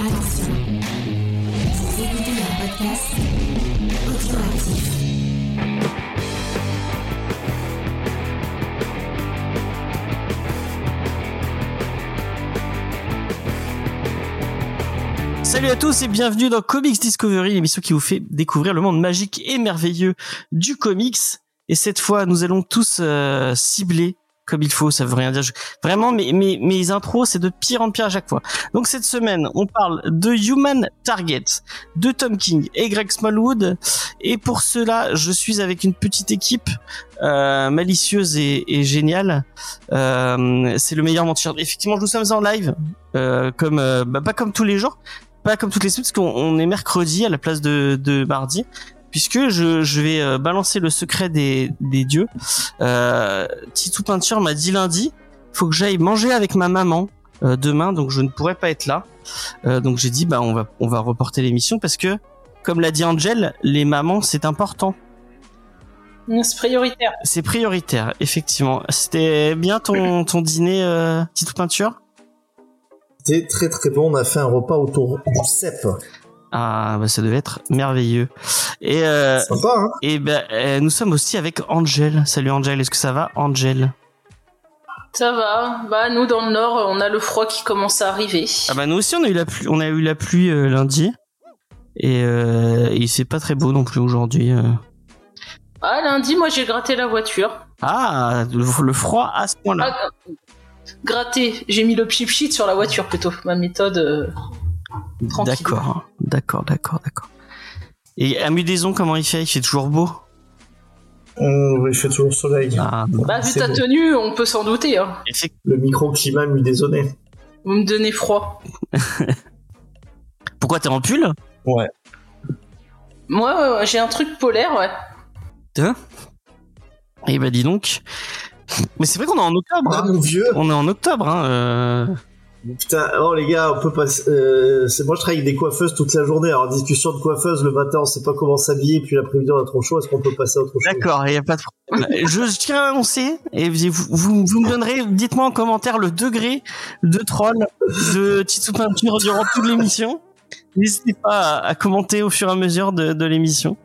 Attention, écoutez podcast. Salut à tous et bienvenue dans Comics Discovery, l'émission qui vous fait découvrir le monde magique et merveilleux du comics. Et cette fois, nous allons tous euh, cibler comme il faut, ça veut rien dire. Vraiment, mes, mes, mes intros, c'est de pire en pire à chaque fois. Donc cette semaine, on parle de Human Target, de Tom King et Greg Smallwood. Et pour cela, je suis avec une petite équipe euh, malicieuse et, et géniale. Euh, c'est le meilleur mentir. Effectivement, nous sommes en live, euh, comme euh, bah, pas comme tous les jours, pas comme toutes les semaines, parce qu'on on est mercredi à la place de, de mardi. Puisque je, je vais euh, balancer le secret des, des dieux. Euh, Titou Peinture m'a dit lundi, faut que j'aille manger avec ma maman euh, demain, donc je ne pourrai pas être là. Euh, donc j'ai dit bah on va on va reporter l'émission parce que comme l'a dit Angel, les mamans c'est important, C'est prioritaire. c'est prioritaire effectivement. C'était bien ton ton dîner euh, Titou Peinture? C'était très très bon. On a fait un repas autour du cep. Ah bah ça devait être merveilleux. Et euh, Sympa, hein et ben euh, nous sommes aussi avec Angel. Salut Angel, est-ce que ça va Angel? Ça va. Bah nous dans le nord, on a le froid qui commence à arriver. Ah bah nous aussi on a eu la pluie, on a eu la pluie euh, lundi et euh, il fait pas très beau non plus aujourd'hui. euh. Ah lundi, moi j'ai gratté la voiture. Ah le, le froid à ce point-là. Ah, gratté. J'ai mis le pchip sheet sur la voiture plutôt. Ma méthode. Euh, tranquille. d'accord, d'accord, d'accord, d'accord. Et à Mudaison comment il fait? Il fait toujours beau? On il fait toujours soleil. Ah, Bah vu C'est ta tenue, on peut s'en douter. Hein. Le microclimat m'eût désonné. Vous me donnez froid. Pourquoi t'es en pull? Ouais. Moi, ouais, j'ai un truc polaire, ouais. Eh bah dis donc. Mais c'est vrai qu'on est en octobre. Ah hein. mon vieux On est en octobre. Hein, euh. Putain, oh les gars, on peut pas... Euh, moi je travaille avec des coiffeuses toute la journée. Alors discussion de coiffeuse le matin, on sait pas comment s'habiller, puis l'après-midi on a trop chaud. Est-ce qu'on peut passer à autre chose? D'accord, il y a pas de problème. Je, tiens à annoncer et vous, vous, vous me donnerez, dites-moi en commentaire le degré de troll de Titsou Peinture durant toute l'émission. N'hésitez pas à, à commenter au fur et à mesure de, de l'émission.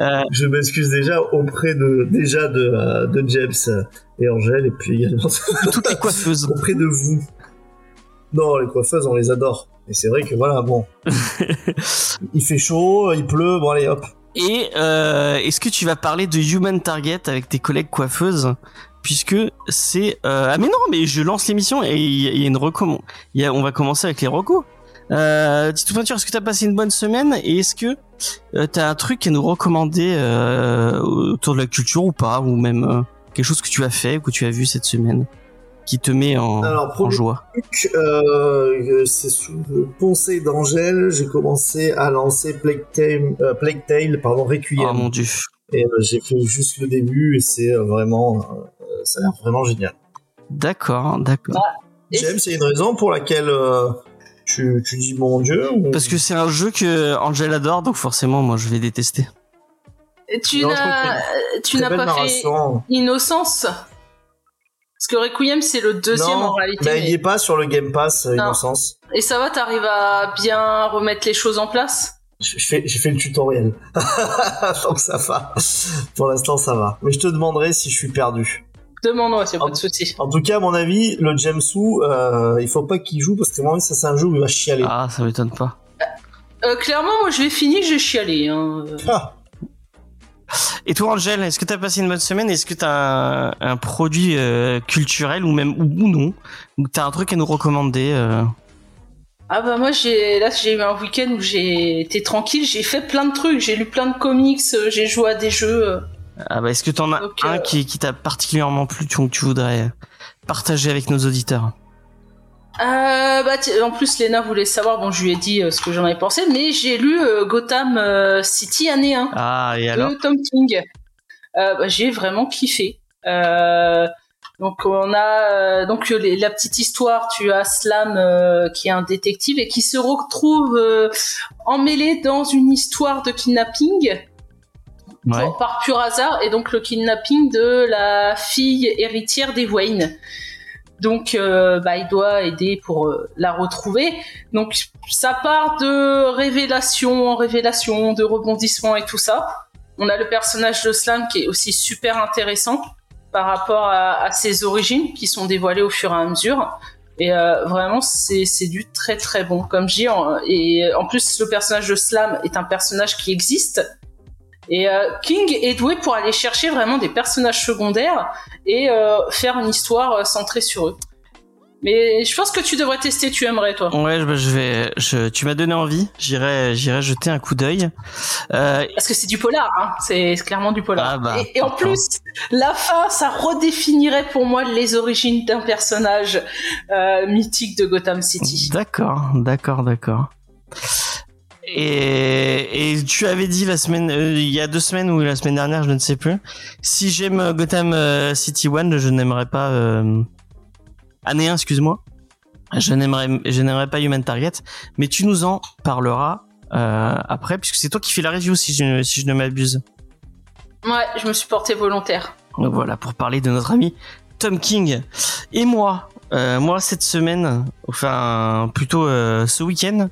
Euh, Je m'excuse déjà auprès de déjà de, euh, de James et Angèle, et puis également toutes les coiffeuses. auprès de vous. Non, les coiffeuses, on les adore. Et c'est vrai que voilà, bon. il fait chaud, il pleut, bon allez hop. Et euh, est-ce que tu vas parler de Human Target avec tes collègues coiffeuses? Puisque c'est euh, ah mais non mais je lance l'émission et il y, a- une recommande. On va commencer avec les recos. Euh, Tito Peinture, est-ce que t'as passé une bonne semaine et est-ce que euh, t'as un truc à nous recommander autour de la culture ou pas ou même quelque chose que tu as fait ou que tu as vu cette semaine? Qui te met en, Alors, en premier joie. truc, euh, c'est sous le conseil d'Angèle, j'ai commencé à lancer Plague Tale, euh, Plague Tale pardon, Requiem. Oh mon dieu. Et euh, j'ai fait juste le début et c'est euh, vraiment, euh, ça a l'air vraiment génial. D'accord, d'accord. Et- James, c'est une raison pour laquelle euh, tu, tu dis mon dieu ou... Parce que c'est un jeu que Angel adore donc forcément moi je vais détester. Et Tu n'as, pas fait narration. Innocence? Parce que Requiem, c'est le deuxième non, en réalité. mais mais- il est pas sur le Game Pass, euh, Non. Innocence. Et ça va, t'arrives à bien remettre les choses en place? J'ai fait, j'ai fait le tutoriel. Donc ça va. Pour l'instant, ça va. Mais je te demanderai si je suis perdu. Demande-moi, c'est pas de souci. En tout cas, à mon avis, le Jamsu, euh, il faut pas qu'il joue parce que moi, ça c'est un jeu où il va chialer. Ah ça m'étonne pas. Euh, clairement, moi, je l'ai fini, j'ai chialé. Hein. Ah. Et toi, Angèle, est-ce que t'as passé une bonne semaine? Est-ce que t'as un, un produit euh, culturel ou même ou, ou non? Ou t'as un truc à nous recommander euh? Ah bah moi, j'ai là, j'ai eu un week-end où j'ai été tranquille, j'ai fait plein de trucs, j'ai lu plein de comics, euh, j'ai joué à des jeux. Ah bah, est-ce que t'en as Donc, un euh, qui, qui t'a particulièrement plu, que tu voudrais partager avec nos auditeurs? Euh, bah, en plus, Lena voulait savoir, bon, je lui ai dit euh, ce que j'en avais pensé, mais j'ai lu euh, Gotham euh, City année 1. Ah et alors de Tom King. Euh, bah, j'ai vraiment kiffé. Euh, donc on a euh, donc les- la petite histoire. Tu as Slam euh, qui est un détective et qui se retrouve euh, emmêlé dans une histoire de kidnapping Ouais. par pur hasard et donc le kidnapping de la fille héritière des Wayne. Donc, euh, bah, il doit aider pour euh, la retrouver. Donc, ça part de révélation en révélation, de rebondissement et tout ça. On a le personnage de Slam qui est aussi super intéressant par rapport à, ses origines qui sont dévoilées au fur et à mesure. Et euh, vraiment, c'est du très très bon. Comme je dis, et en plus, le personnage de Slam est un personnage qui existe. Et euh, King est doué pour aller chercher vraiment des personnages secondaires et euh, faire une histoire euh, centrée sur eux. Mais je pense que tu devrais tester, tu aimerais toi. Ouais, bah, je vais. Je, tu m'as donné envie. J'irai, j'irai jeter un coup d'œil. Euh, Parce que c'est du polar, hein. c'est clairement du polar. Ah bah, et, et en plus, la fin, ça redéfinirait pour moi les origines d'un personnage euh, mythique de Gotham City. D'accord, d'accord, d'accord. Et, et tu avais dit la semaine, euh, il y a deux semaines ou la semaine dernière, je ne sais plus. Si j'aime euh, Gotham euh, City One, je n'aimerais pas euh, année 1, excuse-moi. Je n'aimerais, je n'aimerais pas Human Target, mais tu nous en parleras euh, après, puisque c'est toi qui fais la review si je, si je ne m'abuse. Ouais, je me suis porté volontaire. Donc voilà, pour parler de notre ami Tom King. Et moi, euh, moi cette semaine, enfin plutôt euh, ce week-end,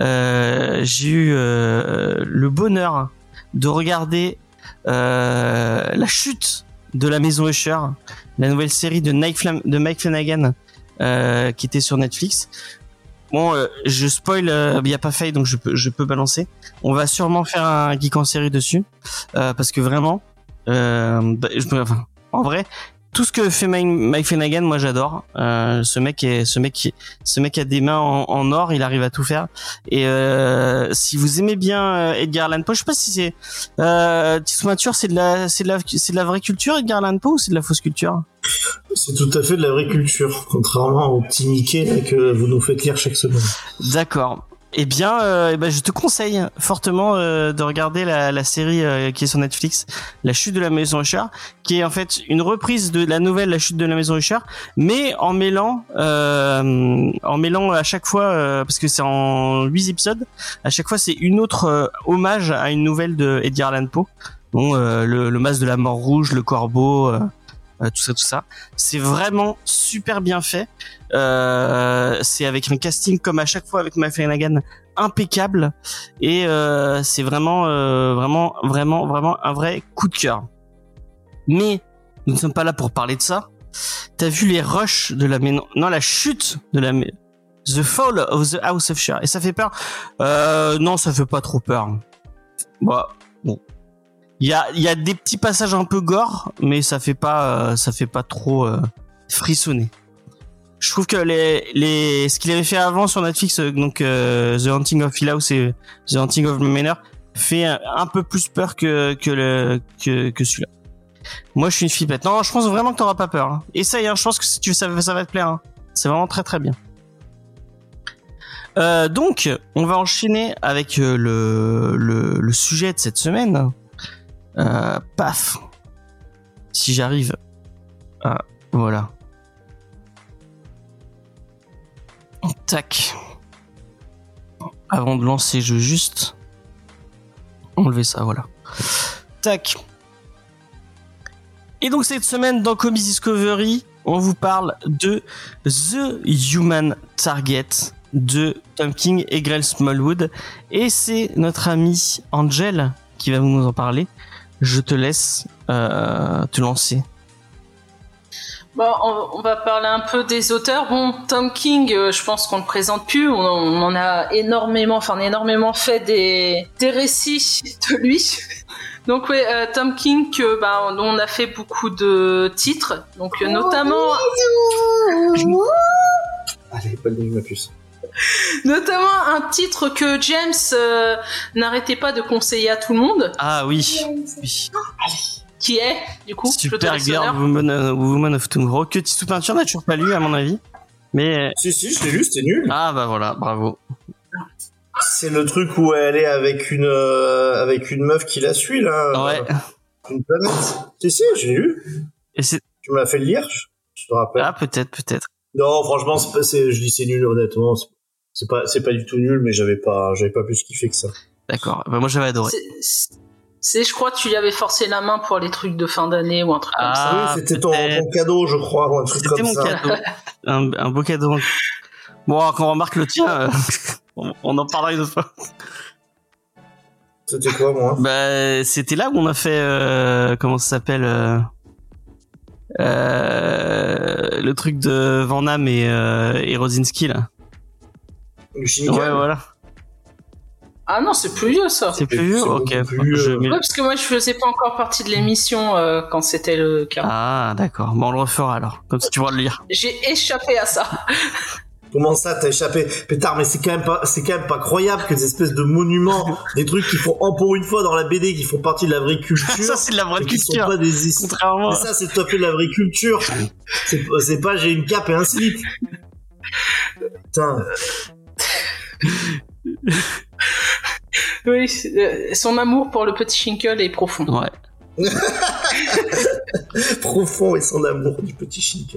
euh, j'ai eu euh, le bonheur de regarder euh, la chute de la maison Usher, la nouvelle série de, Mike de Flanagan qui était sur Netflix. Bon, je spoil, il n'y a pas faille, donc je peux, je peux balancer. On va sûrement faire un geek en série dessus, parce que vraiment, bah, je enfin, en vrai, tout ce que fait Mike, Flanagan, moi j'adore. Euh, ce mec est, ce mec, ce mec a des mains en, en or, il arrive à tout faire. Et euh, si vous aimez bien euh, Edgar Allan Poe, je sais pas si c'est euh, Peinture, c'est de la, c'est de la, c'est de la vraie culture Edgar Allan Poe ou c'est de la fausse culture? C'est tout à fait de la vraie culture, contrairement au petit Mickey là, que vous nous faites lire chaque semaine. D'accord. Eh bien, euh, eh ben, je te conseille fortement euh, de regarder la, série euh, qui est sur Netflix, La chute de la maison Usher, qui est en fait une reprise de la nouvelle La chute de la maison Usher, mais en mêlant, euh, en mêlant à chaque fois, parce que c'est en huit épisodes, à chaque fois c'est une autre hommage à une nouvelle de Edgar Allan Poe, le, le masque de la mort rouge, le corbeau. Euh, tout ça, tout ça. C'est vraiment super bien fait. Euh, c'est avec un casting comme à chaque fois avec Flanagan impeccable et euh, c'est vraiment, vraiment, vraiment, vraiment un vrai coup de cœur. Mais nous ne sommes pas là pour parler de ça. T'as vu les rushs de la maison, non la chute de la ma- The Fall of the House of Share et ça fait peur. Non, ça fait pas trop peur. Bah, bon. Il y a, y a des petits passages un peu gore, mais ça fait pas, euh, ça fait pas trop euh, frissonner. Je trouve que les, les, ce qu'il avait fait avant sur Netflix, euh, donc The Haunting of Hill House et The Haunting of Manor, fait un, peu plus peur que que que, que celui-là. Moi, je suis une flippette. Non, je pense vraiment que t'auras pas peur. hein. Essaye, hein, je pense que si tu ça, ça va te plaire. hein. C'est vraiment très très bien. Euh, donc, on va enchaîner avec le, le, le sujet de cette semaine. Euh, paf. Si j'arrive. Ah, voilà. Tac. Avant de lancer, je veux juste enlever ça, voilà. Tac. Et donc cette semaine dans Comics Discovery, on vous parle de The Human Target de Tom King et Grell Smallwood. Et c'est notre ami Angel qui va nous en parler. Je te laisse euh, te lancer. Bon, on, va parler un peu des auteurs. Bon, Tom King, euh, je pense qu'on le présente plus. On, en a énormément, enfin, on a énormément fait des, des récits de lui. Donc oui, euh, Tom King, que, bah, on, on a fait beaucoup de titres, donc euh, notamment, Allez, pas le ma puce. notamment un titre que James euh, n'arrêtait pas de conseiller à tout le monde, Ah oui, oui. qui est, du coup, Super Girl. Woman, Woman of Tomorrow que Tissou Peinture n'a toujours pas lu à mon avis. Mais euh, Si, si, je l'ai lu, c'était nul. ah bah voilà, bravo. C'est le truc où elle est avec une, euh, avec une meuf qui la suit, là. Ouais. euh, Une planète. Si, si, je l'ai lu. Et c'est Tu me l'as fait lire, je, te rappelle. ah peut-être peut-être. Non, franchement, c'est pas, c'est- je dis c'est nul, honnêtement. C'est- pas, c'est pas du tout nul, mais j'avais pas, j'avais pas plus kiffé que ça. D'accord. Bah, moi j'avais adoré. C'est- je crois, que tu lui avais forcé la main pour les trucs de fin d'année ou un truc comme ça. Ah, oui, c'était ton, ton cadeau, je crois, ou un truc C'était comme mon ça. cadeau. un, un beau cadeau. Bon, quand on remarque le tien, euh, on, on en parlera une autre fois. C'était quoi, moi? Bah, c'était là où on a fait, euh, comment ça s'appelle euh, euh, Le truc de Van Damme et, euh, et Rosinski, là. Le Shinigami Ouais, voilà. Ah non, c'est plus vieux ça. C'est plus vieux Ok. plus, Je mets- Ouais, parce que moi je faisais pas encore partie de l'émission euh, quand c'était le cas. Ah, d'accord. Bon, on le refera alors. Comme ça, tu pourras le lire. J'ai échappé à ça. Comment ça, t'as échappé? Pétard, mais c'est quand même pas, c'est quand même pas croyable que des espèces de monuments, des trucs qui font, en pour une fois dans la BD, qui font partie de la vraie culture. ça, c'est de la vraie sont pas des. Contrairement. Mais ça, c'est tout à fait de la vraie culture. C'est pas- c'est pas j'ai une cape et un slip. Putain. Oui, euh, son amour pour le petit Shinkle est profond. Ouais. Profond et son amour du petit chic.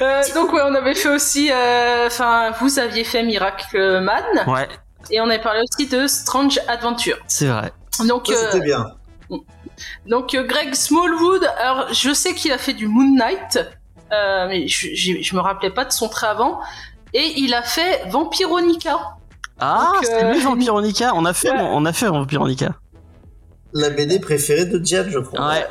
Euh, donc ouais, on avait fait aussi, euh, enfin, vous aviez fait Miracle Man Ouais, et on avait parlé aussi de Strange Adventure. c'est vrai. Donc, euh, c'était bien. donc euh, Greg Smallwood, alors je sais qu'il a fait du Moon Knight, euh, mais je, je, je me rappelais pas de son trait avant, et il a fait Vampironica. Ah, c'était euh, lui Vampironica. On a fait, Ouais. on a fait Vampironica. La BD préférée de Jen, je crois. Ouais.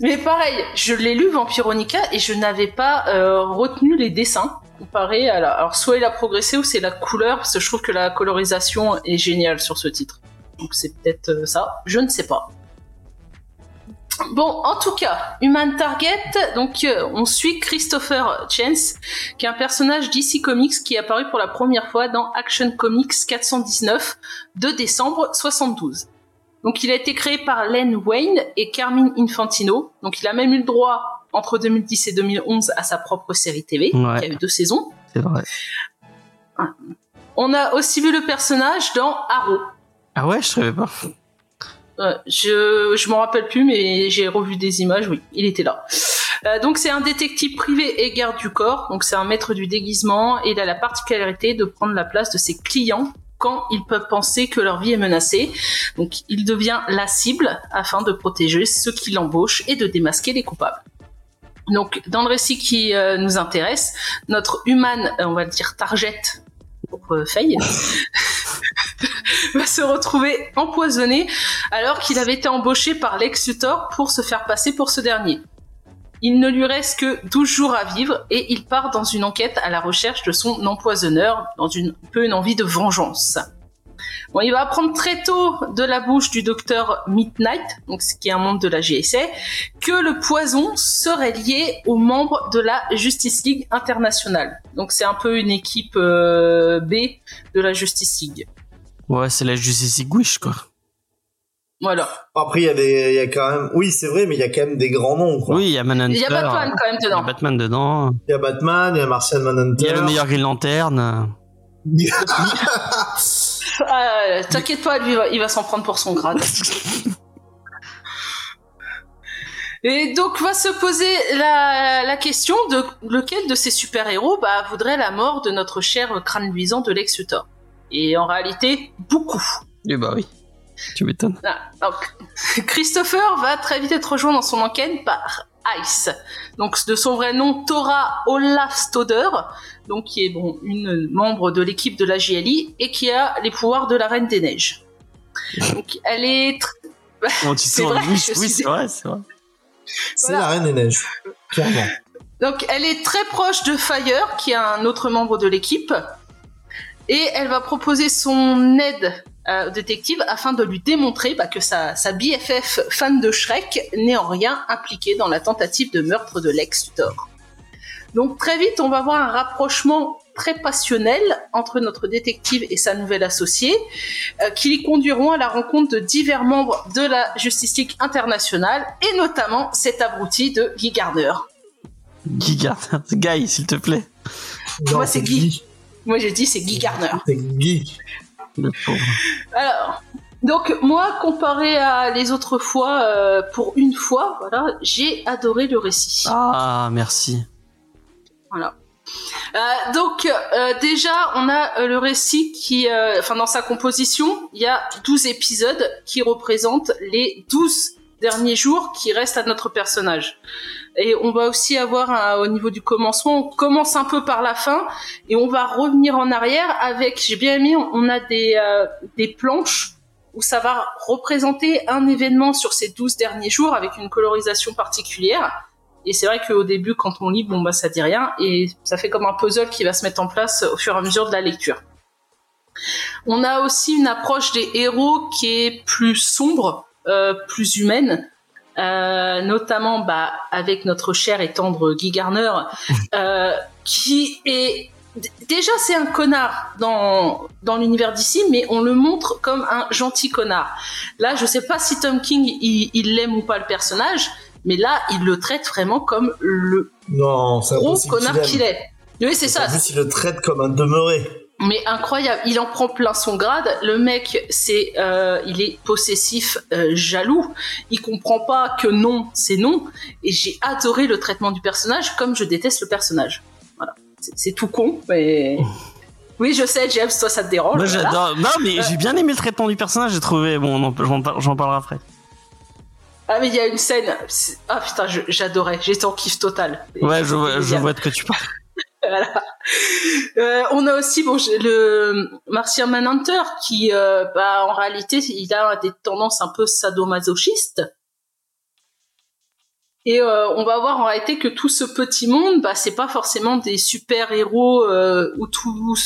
Mais pareil, je l'ai lu Vampironica et je n'avais pas euh, retenu les dessins comparé à la. Alors soit il a progressé ou c'est la couleur parce que je trouve que la colorisation est géniale sur ce titre. Donc c'est peut-être euh, ça, je ne sais pas. Bon, en tout cas, Human Target, donc euh, on suit Christopher Chance, qui est un personnage DC Comics qui est apparu pour la première fois dans Action Comics 419 de décembre 72. Donc il a été créé par Len Wayne et Carmine Infantino. Donc il a même eu le droit entre 2010 et 2011 à sa propre série TV, Ouais. qui a eu deux saisons. C'est vrai. On a aussi vu le personnage dans Arrow. Ah ouais, je savais pas. Euh, je je m'en rappelle plus, mais j'ai revu des images. Oui, il était là. Euh, donc c'est un détective privé et garde du corps. Donc c'est un maître du déguisement et il a la particularité de prendre la place de ses clients quand ils peuvent penser que leur vie est menacée. Donc il devient la cible afin de protéger ceux qui l'embauchent et de démasquer les coupables. Donc dans le récit qui euh, nous intéresse, notre human, euh, on va dire target va se retrouver empoisonné alors qu'il avait été embauché par Lex Luthor pour se faire passer pour ce dernier. Il ne lui reste que 12 jours à vivre et il part dans une enquête à la recherche de son empoisonneur, dans une un peu une envie de vengeance. Bon, il va apprendre très tôt de la bouche du docteur Midnight, donc ce qui est un membre de la GSA, que le poison serait lié aux membres de la Justice League internationale. Donc c'est un peu une équipe euh, B de la Justice League. Ouais, c'est la Justice League Wish, quoi. Voilà. Après, il y a des, il y a quand même, oui, c'est vrai, mais il y a quand même des grands noms, quoi. Oui, il y a Manhunter. Il y a Batman quand même Il y a dedans. Batman dedans. Il y a Batman, il y a Martian Il Manhunter. y a le meilleur Green Lantern. Ah, T'inquiète pas, lui, il va, s'en prendre pour son grade. Et donc va se poser la, la question de lequel de ces super-héros bah, voudrait la mort de notre cher crâne luisant de Lex Luthor. Et en réalité, beaucoup. Eh bah oui. Tu m'étonnes. Ah, donc, Christopher va très vite être rejoint dans son enquête par Ice. Donc de son vrai nom, Tora Olaf Stoder, donc qui est bon une membre de l'équipe de la JLI et qui a les pouvoirs de la Reine des Neiges. Donc elle est tu C'est tournes vrai, Oui, je oui, suis- c'est vrai, c'est vrai. C'est Voilà. la Reine des Neiges. Clairement. donc elle est très proche de Fire, qui est un autre membre de l'équipe, et elle va proposer son aide euh, au détective afin de lui démontrer bah, que sa, sa BFF fan de Shrek n'est en rien impliquée dans la tentative de meurtre de Lex Luthor. Donc très vite, on va voir un rapprochement très passionnel entre notre détective et sa nouvelle associée, euh, qui les conduiront à la rencontre de divers membres de la Justice League internationale, et notamment cet abruti de Guy Gardner. Guy Gardner. Guy, s'il te plaît. Non, Moi, c'est Guy. Moi j'ai dit c'est Guy Gardner. C'est Guy. Le pauvre. Alors, donc moi, comparé à les autres fois, euh, pour une fois, voilà, j'ai adoré le récit. Ah, merci. Voilà. Euh, donc euh, déjà, on a euh, le récit qui, euh, enfin dans sa composition, il y a 12 épisodes qui représentent les 12 derniers jours qui restent à notre personnage. Et on va aussi avoir un- au niveau du commencement, on commence un peu par la fin et on va revenir en arrière avec, j'ai bien aimé, on a des, euh, des planches où ça va représenter un événement sur ces 12 derniers jours avec une colorisation particulière. Et c'est vrai qu'au début, quand on lit, bon, bah, ça dit rien, et ça fait comme un puzzle qui va se mettre en place au fur et à mesure de la lecture. On a aussi une approche des héros qui est plus sombre, euh, plus humaine, euh, notamment bah, avec notre cher et tendre Guy Garner, euh, qui est déjà c'est un connard dans dans l'univers d'ici, mais on le montre comme un gentil connard. Là, je sais pas si Tom King il l'aime ou pas le personnage, mais là, il le traite vraiment comme le Non, c'est gros connard qu'il est. Oui, c'est ça. En plus, il le traite comme un demeuré. Mais incroyable, il en prend plein son grade. Le mec, c'est, euh, il est possessif, euh, jaloux. Il comprend pas que non, c'est non. Et j'ai adoré le traitement du personnage, comme je déteste le personnage. Voilà, c'est c'est tout con, mais oui, je sais, James, toi ça te dérange. Moi, voilà. j'adore. Non, mais j'ai bien aimé le traitement du personnage. J'ai trouvé. Bon, j'en parlerai après. Ah mais il y a une scène. Ah putain, j'adorais. J'étais en kiff total. Ouais, je vois, je vois de quoi tu parles. Voilà. Euh, on a aussi bon j'ai le Martian Manhunter qui euh, bah en réalité il a des tendances un peu sadomasochistes et euh, on va voir en réalité que tout ce petit monde bah c'est pas forcément des super héros euh, où tout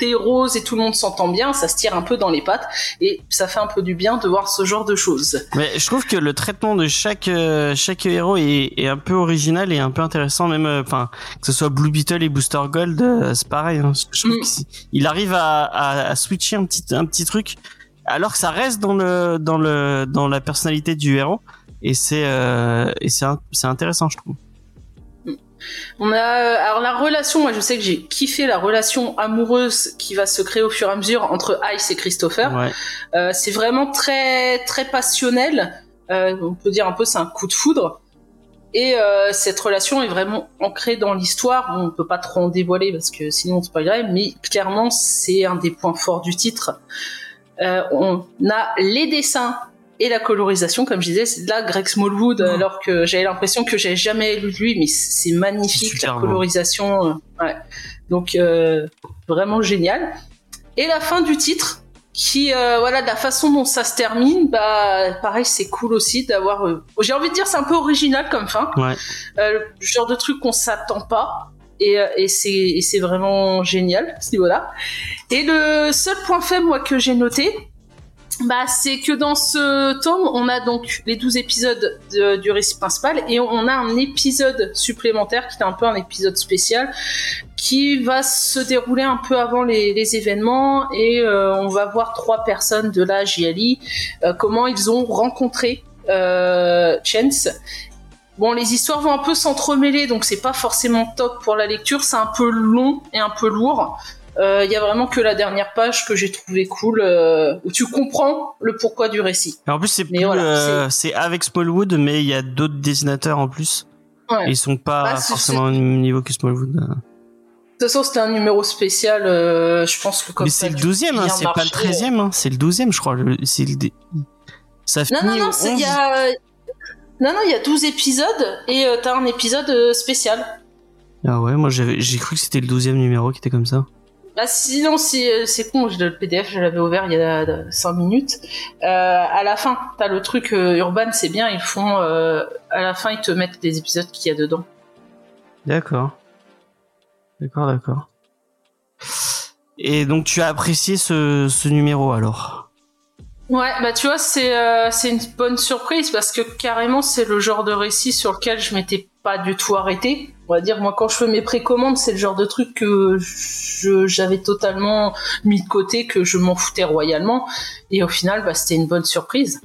est rose et tout le monde s'entend bien ça se tire un peu dans les pattes et ça fait un peu du bien de voir ce genre de choses Mais je trouve que le traitement de chaque euh, chaque héros est, est un peu original et un peu intéressant, même euh, enfin que ce soit Blue Beetle et Booster Gold, euh, c'est pareil. hein. Je trouve Mm. qu'il il arrive à, à, à switcher un petit un petit truc, alors que ça reste dans le dans le dans la personnalité du héros et c'est euh, et c'est c'est intéressant, je trouve. On a euh, alors la relation, moi je sais que j'ai kiffé la relation amoureuse qui va se créer au fur et à mesure entre Ice et Christopher. Ouais. Euh, c'est vraiment très très passionnel. Euh, on peut dire un peu c'est un coup de foudre. Et euh, cette relation est vraiment ancrée dans l'histoire. Bon, on peut pas trop en dévoiler parce que sinon on spoilerait, mais clairement c'est un des points forts du titre. On a les dessins et la colorisation, comme je disais, c'est là Greg Smallwood, Oh. alors que j'avais l'impression que j'avais jamais lu de lui, mais c'est magnifique la colorisation. euh, ouais. Donc euh, vraiment génial. Et la fin du titre, qui euh, voilà de la façon dont ça se termine, bah pareil c'est cool aussi d'avoir. euh, J'ai envie de dire c'est un peu original comme fin, Ouais. Euh, le genre de truc qu'on s'attend pas. Et, et c'est et c'est vraiment génial à ce niveau-là. Et le seul point faible moi que j'ai noté, bah, c'est que dans ce tome, on a donc les 12 épisodes de- du récit principal et on a un épisode supplémentaire qui est un peu un épisode spécial qui va se dérouler un peu avant les, les événements et euh, on va voir trois personnes de la JLI, euh, comment ils ont rencontré euh, Chance. Bon, les histoires vont un peu s'entremêler, donc c'est pas forcément top pour la lecture, c'est un peu long et un peu lourd. Euh, Il y a vraiment que la dernière page que j'ai trouvé cool, euh, où tu comprends le pourquoi du récit. En plus c'est voilà, euh, c'est avec Smallwood, mais il y a d'autres dessinateurs en plus. Ouais. Et ils sont pas Bah, c'est- forcément au même niveau que Smallwood. De toute façon, c'était un numéro spécial, euh, je pense que comme mais c'est le du- 12e, hein, c'est pas le marché. 13e, hein, c'est le 12e, je crois. le- le Ça Non, non, non, au c'est- 11. il y a. Non, non, il y a 12 épisodes et euh, t'as un épisode euh, spécial. Ah ouais, moi j'ai cru que c'était le 12e numéro qui était comme ça. Bah sinon c'est euh, c'est con, je- le PDF je l'avais ouvert il y a 5 minutes. Euh, à la fin, t'as le truc euh, Urban, c'est bien, ils font euh, à la fin ils te mettent des épisodes qu'il y a dedans. D'accord. D'accord, d'accord. Et donc tu as apprécié ce, ce numéro alors? Ouais, bah tu vois, c'est euh, c'est une bonne surprise parce que carrément c'est le genre de récit sur lequel je m'étais pas du tout arrêté. On va dire moi quand je fais mes précommandes, c'est le genre de truc que j'avais totalement mis de côté, que je m'en foutais royalement et au final bah c'était une bonne surprise.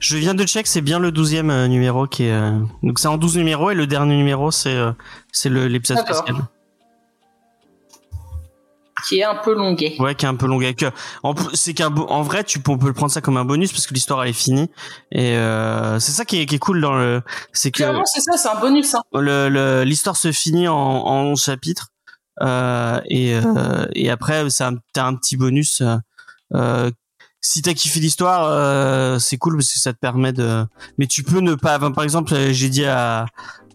Je viens de check, c'est bien le 12e euh, numéro qui est... euh, Donc c'est en 12 numéros et le dernier numéro c'est euh, c'est le- l'épisode spécial. Qui est un peu longuet. Ouais, qui est un peu long. avec, euh, En, c'est qu'un bo- en vrai, tu peux, on peut le prendre ça comme un bonus parce que l'histoire elle est finie. Et euh, c'est ça qui est, qui est cool dans le, c'est que Clairement c'est ça, c'est un bonus. Hein. le- le- l'histoire se finit en, en 11 chapitres. Euh, et, euh, et après, ça, t'as un petit bonus. Euh, si t'as kiffé l'histoire, euh, c'est cool parce que ça te permet de. Mais tu peux ne pas. Par exemple, j'ai dit à,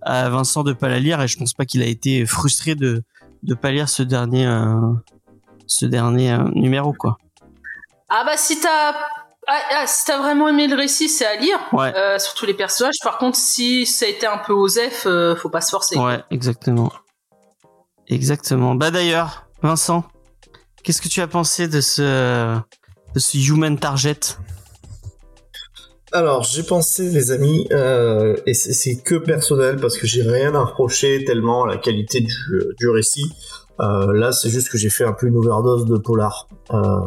à Vincent de pas la lire et je pense pas qu'il a été frustré de de pas lire ce dernier euh, ce dernier euh, numéro quoi. Ah bah si t'as ah, ah, si t'as vraiment aimé le récit, c'est à lire. Ouais. Euh, surtout les personnages. Par contre, si ça a été un peu osef, euh, faut pas se forcer. Ouais, exactement. Exactement. Bah d'ailleurs, Vincent, qu'est-ce que tu as pensé de ce de ce Human Target? Alors, j'ai pensé, les amis, euh, et c'est- c'est que personnel parce que j'ai rien à reprocher tellement à la qualité du, du récit. Euh, là, c'est juste que j'ai fait un peu une overdose de polar. Euh,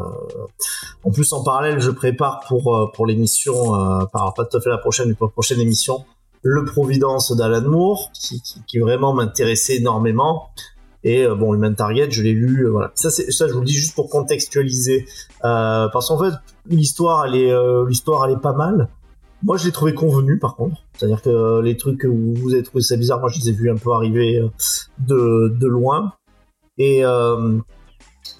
en plus, en parallèle, je prépare pour euh, pour l'émission, pas tout à fait la prochaine, mais pour la prochaine émission, le Providence d'Alan Moore, qui, qui, qui vraiment m'intéressait énormément. Et euh, bon, Human Target, je l'ai lu. voilà. Ça, c'est ça, je vous le dis juste pour contextualiser, euh, parce qu'en fait, l'histoire, elle est l'histoire, elle est pas mal. Moi, je l'ai trouvé convenu, par contre. C'est-à-dire que les trucs que vous, avez trouvé ça bizarre, moi, je les ai vus un peu arriver de, de loin. Et euh,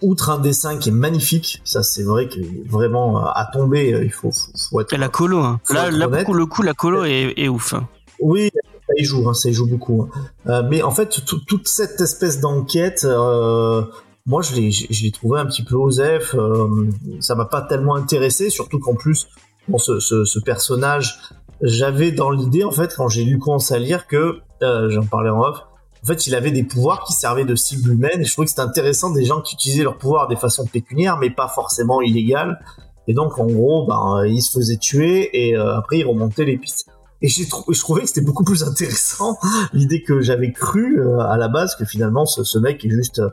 outre un dessin qui est magnifique, ça, c'est vrai que vraiment euh, à tomber, euh, il faut, faut, faut être. Et La colo, hein. Là, pour le coup, la colo est, est ouf. hein. Oui, ça y joue, hein, ça y joue beaucoup. hein. Euh, mais en fait, tout- toute cette espèce d'enquête, euh, moi, je l'ai, trouvé un petit peu osef. Euh, ça m'a pas tellement intéressé, surtout qu'en plus, bon, ce, ce, ce personnage, j'avais dans l'idée, en fait, quand j'ai lu commencé à lire, que euh, j'en parlais en off. En fait, il avait des pouvoirs qui servaient de cible humaine, et je trouvais que c'était intéressant des gens qui utilisaient leurs pouvoirs des façons pécuniaires, mais pas forcément illégales. Et donc, en gros, ben, ils se faisaient tuer, et euh, après, ils remontaient les pistes. Et j'ai je trouvais que c'était beaucoup plus intéressant l'idée que j'avais cru euh, à la base que finalement ce, mec est juste euh,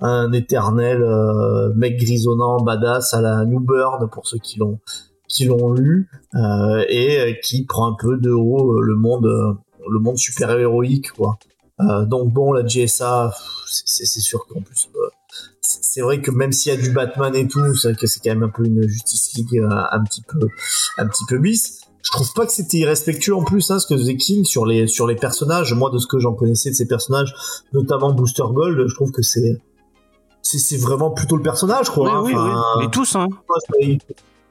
un éternel mec grisonnant, badass à la New Burn pour ceux qui l'ont qui l'ont lu euh, et qui prend un peu de haut le monde le monde super héroïque quoi. Euh, donc bon la GSA c'est- sûr qu'en plus euh, c'est vrai que même s'il y a du Batman et tout, c'est vrai que c'est quand même un peu une Justice League euh, un petit peu un petit peu bis. Je trouve pas que c'était irrespectueux en plus, hein, ce que faisait King sur les sur les personnages. Moi, de ce que j'en connaissais de ces personnages, notamment Booster Gold, je trouve que c'est c'est vraiment plutôt le personnage, quoi. hein. oui, oui, Enfin, oui. Mais tous, hein. il,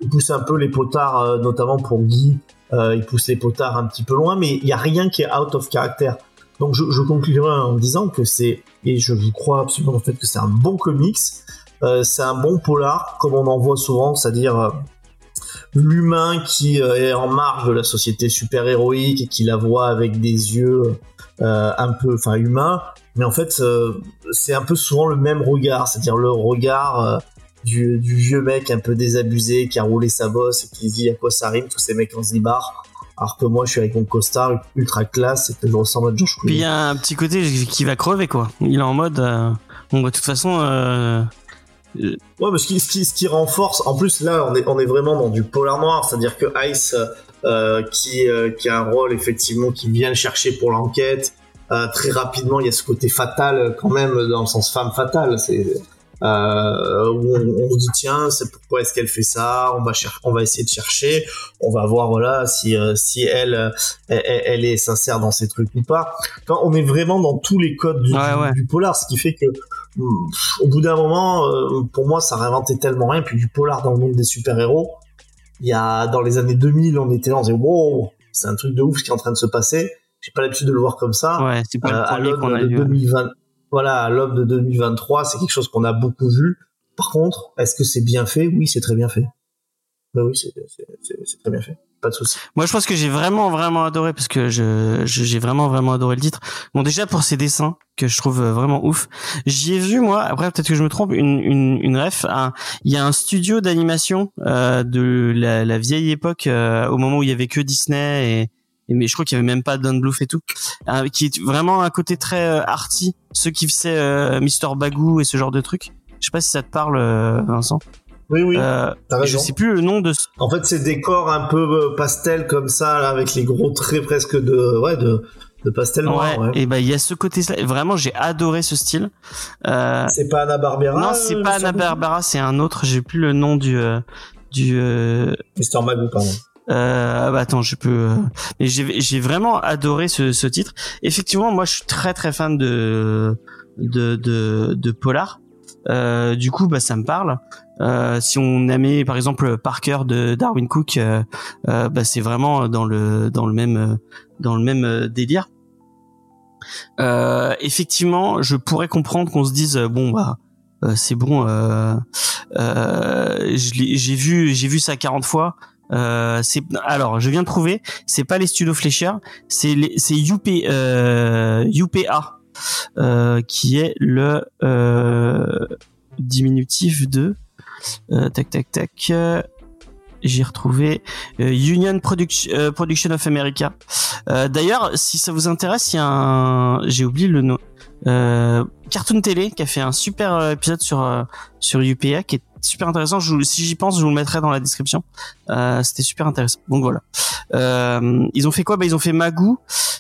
il pousse un peu les potards, euh, notamment pour Guy. il pousse les potards un petit peu loin, mais il y a rien qui est out of character. Donc je, conclurai en disant que c'est et je vous crois absolument le fait que c'est un bon comics. Euh, c'est un bon polar, comme on en voit souvent, c'est-à-dire euh, l'humain qui euh, est en marge de la société super-héroïque et qui la voit avec des yeux un peu, enfin humains, mais en fait c'est un peu souvent le même regard, c'est-à-dire le regard du, du vieux mec un peu désabusé qui a roulé sa bosse et qui dit à quoi ça rime tous ces mecs en zibar, alors que moi je suis avec mon costard ultra classe et que je ressemble à George Puis il y Clooney. a un petit côté qui va crever, quoi. Il est en mode. euh, Bon, bah, de toute façon. euh, Ouais, mais ce qui, ce qui, ce qui renforce, en plus là, on est, on est vraiment dans du polar noir, c'est-à-dire que Ice, euh, qui, euh, qui a un rôle effectivement qui vient le chercher pour l'enquête, euh, très rapidement, il y a ce côté fatal euh, quand même, dans le sens femme fatale, c'est euh, où on, on se dit tiens, c'est pourquoi est-ce qu'elle fait ça? On va cher- on va essayer de chercher, on va voir voilà si euh, si elle, euh, elle elle est sincère dans ses trucs ou pas. On est vraiment dans tous les codes du, Ouais, ouais. du polar, ce qui fait que pff, au bout d'un moment, euh, pour moi, ça réinventait tellement rien. Puis du polar dans le monde des super-héros, il y a dans les années 2000, on était là, on disait wow, c'est un truc de ouf ce qui est en train de se passer. J'ai pas l'habitude de le voir comme ça. Ouais, c'est pas le à premier qu'on a. 2020, voilà, à l'aube de 2023, c'est quelque chose qu'on a beaucoup vu. Par contre, est-ce que c'est bien fait? Oui, c'est très bien fait. Bah oui, c'est très bien fait. Pas de souci. Moi, je pense que j'ai vraiment, vraiment adoré parce que je, j'ai vraiment, vraiment adoré le titre. Bon, déjà pour ses dessins que je trouve euh, vraiment ouf. J'y ai vu moi. Après, peut-être que je me trompe. Une, une, une ref. Il y a un studio d'animation euh, de la, la vieille époque, euh, au moment où il y avait que Disney et mais je crois qu'il y avait même pas Don Bluth et tout, euh, qui est vraiment un côté très euh, arty. Ceux qui faisaient euh, Mister Bagou et ce genre de trucs. Je sais pas si ça te parle, euh, Vincent. Oui, oui, Euh, t'as je raison. sais plus le nom de ce En fait, c'est des corps un peu pastel comme ça, là, avec les gros traits presque de, ouais, de, de pastel noir. Ouais, Ouais. et ben il y a ce côté-là. Vraiment, j'ai adoré ce style. C'est pas Anna Barbera. non, c'est pas Anna son Barbara, c'est un autre. J'ai plus le nom du du. Euh, Mister Magoo, pardon. Euh, ah bah attends, je peux. euh, mais j'ai vraiment adoré ce, ce titre. Effectivement, moi, je suis très très fan de de de, de polar. Euh, du coup, bah ça me parle. Euh, si on aimait par exemple Parker de Darwin Cook, euh, euh, bah c'est vraiment dans le dans le même dans le même délire. effectivement, je pourrais comprendre qu'on se dise bon bah c'est bon, j'ai vu j'ai vu ça 40 fois. Euh, alors je viens de trouver c'est pas les studios Fleischer c'est c'est UP euh, UPA euh, qui est le diminutif de tac tac tac j'ai retrouvé Union Production of America. D'ailleurs, si ça vous intéresse, il y a un, j'ai oublié le nom, Cartoon Télé qui a fait un super épisode sur sur UPA qui est super intéressant. Si j'y pense, je vous le mettrai dans la description. Euh, C'était super intéressant. Donc voilà. Euh, ils ont fait quoi? Bah ils ont fait Magou.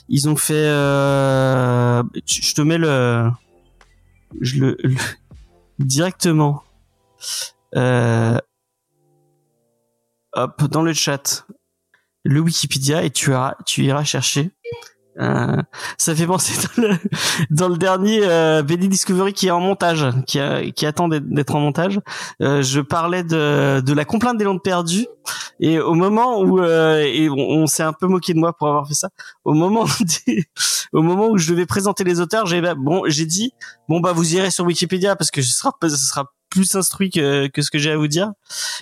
Ils ont fait. Euh, je te mets le. Je le, directement. Hop dans le chat le Wikipédia et tu iras chercher euh, ça fait penser dans le, dans le dernier euh, BD Discovery qui est en montage, qui, a, qui attend d'être en montage. Euh, je parlais de, de la complainte des landes perdues et au moment où euh, et on, s'est un peu moqué de moi pour avoir fait ça. Au moment au moment où je devais présenter les auteurs, j'ai bon j'ai dit bon bah vous irez sur Wikipédia parce que ce sera ce sera plus instruit que, que ce que j'ai à vous dire.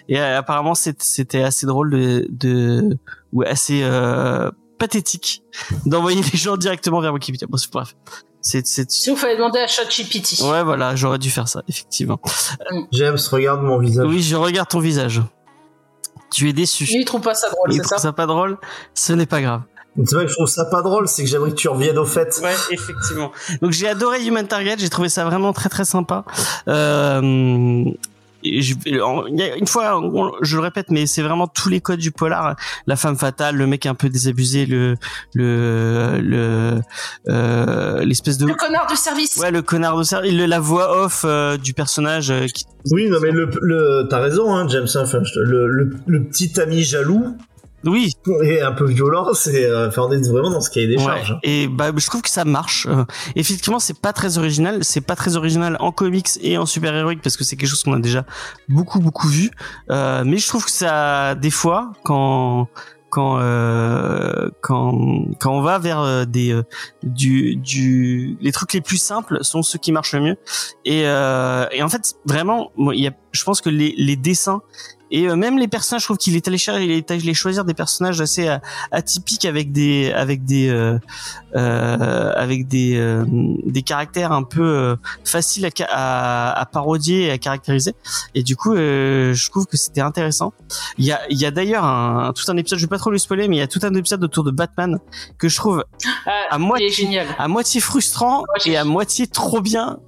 Et euh, apparemment c'était assez drôle de, de ou assez euh, pathétique d'envoyer les gens directement vers Wikipédia. Bon, c'est bref. C'est, c'est... Si vous fallait demander à ChatGPT. Ouais, voilà, j'aurais dû faire ça, effectivement. Mm. James, regarde mon visage. Oui, je regarde ton visage. Tu es déçu. il trouve pas ça drôle, il trouve ça pas drôle. Ce n'est pas grave. C'est vrai que je trouve ça pas drôle, c'est que j'aimerais que tu reviennes au fait. Ouais, effectivement. Donc j'ai adoré Human Target, j'ai trouvé ça vraiment très très sympa. Euh, je, une fois, je le répète, mais c'est vraiment tous les codes du polar. La femme fatale, le mec un peu désabusé, le le le euh, l'espèce de le connard de service. Ouais, le connard de service, la voix off euh, du personnage. Euh, qui... Oui, non mais le, le t'as raison, hein, James. Enfin, le, le, le petit ami jaloux oui. Et un peu violent, c'est euh, enfin on est vraiment dans ce cahier des charges. Et bah je trouve que ça marche. Euh, effectivement, c'est pas très original, c'est pas très original en comics et en super héroïque parce que c'est quelque chose qu'on a déjà beaucoup beaucoup vu. Euh, mais je trouve que ça des fois quand quand euh, quand quand on va vers euh, des euh, du du les trucs les plus simples sont ceux qui marchent le mieux et et en fait vraiment il y a je pense que les les dessins et euh, même les personnages, je trouve qu'il est allé chercher, il est allé choisir des personnages assez euh, atypiques avec des avec des euh, euh avec des des caractères un peu faciles à, à, à, parodier et à caractériser. Et du coup, je trouve que c'était intéressant. Il y a il y a d'ailleurs un, tout un épisode, je vais pas trop le spoiler, mais il y a tout un épisode autour de Batman que je trouve à moitié à moitié frustrant et à moitié trop bien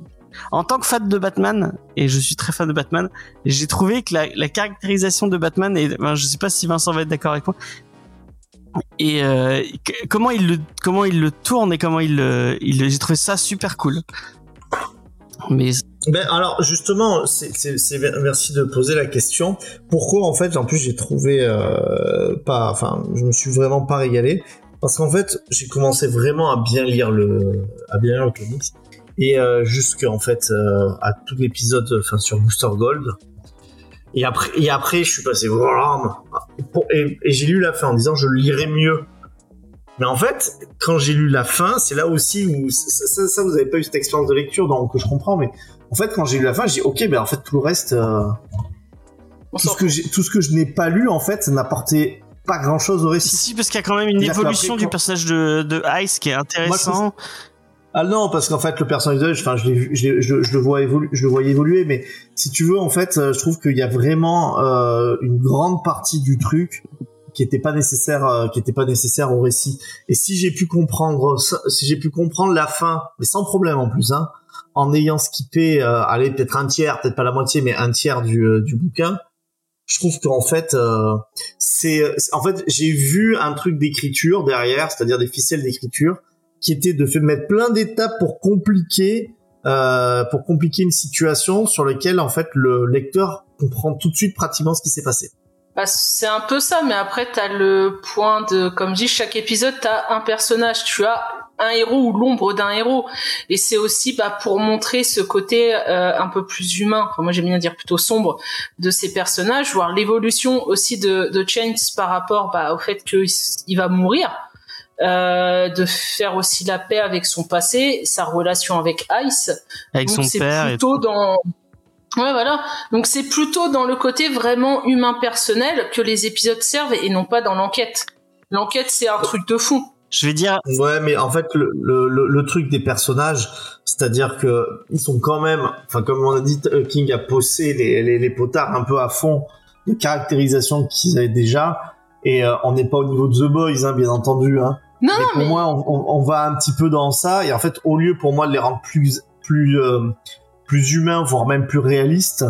en tant que fan de Batman, et je suis très fan de Batman, j'ai trouvé que la, caractérisation de Batman, et ben, je sais pas si Vincent va être d'accord avec moi, et euh, comment il le comment il le tourne et comment il le, j'ai trouvé ça super cool. Mais ben alors justement, c'est merci de poser la question. Pourquoi en fait, en plus j'ai trouvé euh, pas, enfin, je me suis vraiment pas régalé parce qu'en fait, j'ai commencé vraiment à bien lire le à bien lire le comics et euh, jusqu'en fait euh, à tout l'épisode enfin sur Booster Gold et après et après je suis passé voilà et, et j'ai lu la fin en disant je lirai mieux mais en fait quand j'ai lu la fin c'est là aussi où ça, ça, vous avez pas eu cette expérience de lecture donc je comprends mais en fait quand j'ai lu la fin j'ai dit ok ben en fait tout le reste euh, tout, ce que tout ce que je n'ai pas lu en fait n'apportait pas grand chose au récit. Si, parce qu'il y a quand même une évolution du personnage de, de Ice qui est intéressant. Ah non, parce qu'en fait le personnage, enfin je, je, je, je, le vois évoluer, je le vois évoluer, mais si tu veux en fait, euh, je trouve qu'il y a vraiment euh, une grande partie du truc qui était pas nécessaire, euh, qui était pas nécessaire au récit. Et si j'ai pu comprendre, si j'ai pu comprendre la fin, mais sans problème en plus, hein, en ayant skippé, euh, allez peut-être un tiers, peut-être pas la moitié, mais un tiers du, euh, du bouquin, je trouve qu'en fait c'est, en fait j'ai vu un truc d'écriture derrière, c'est-à-dire des ficelles d'écriture qui était de mettre plein d'étapes pour compliquer euh, pour compliquer une situation sur laquelle en fait le lecteur comprend tout de suite pratiquement ce qui s'est passé. Bah, c'est un peu ça, mais après t'as le point de, comme dit, chaque épisode t'as un personnage. Tu as un héros ou l'ombre d'un héros. Et c'est aussi bah, pour montrer ce côté euh, un peu plus humain, enfin, moi j'aime bien dire plutôt sombre, de ces personnages, voir l'évolution aussi de, de Chains par rapport bah, au fait qu'il va mourir. Euh, de faire aussi la paix avec son passé, sa relation avec Ice. Avec Donc, son c'est père. et plutôt dans Ouais, voilà. Donc c'est plutôt dans le côté vraiment humain personnel que les épisodes servent et non pas dans l'enquête. L'enquête, c'est un truc de fou. Je vais dire, Ouais, mais en fait, le, le, le, le truc des personnages, c'est-à-dire que ils sont quand même, enfin, comme on a dit, euh, King a posé les, les, les potards un peu à fond de caractérisation qu'ils avaient déjà. Et euh, on n'est pas au niveau de The Boys, hein, bien entendu. Hein. Non, mais non, pour mais moi, on, on- on va un petit peu dans ça. Et en fait, au lieu pour moi de les rendre plus, plus, euh, plus humains, voire même plus réalistes,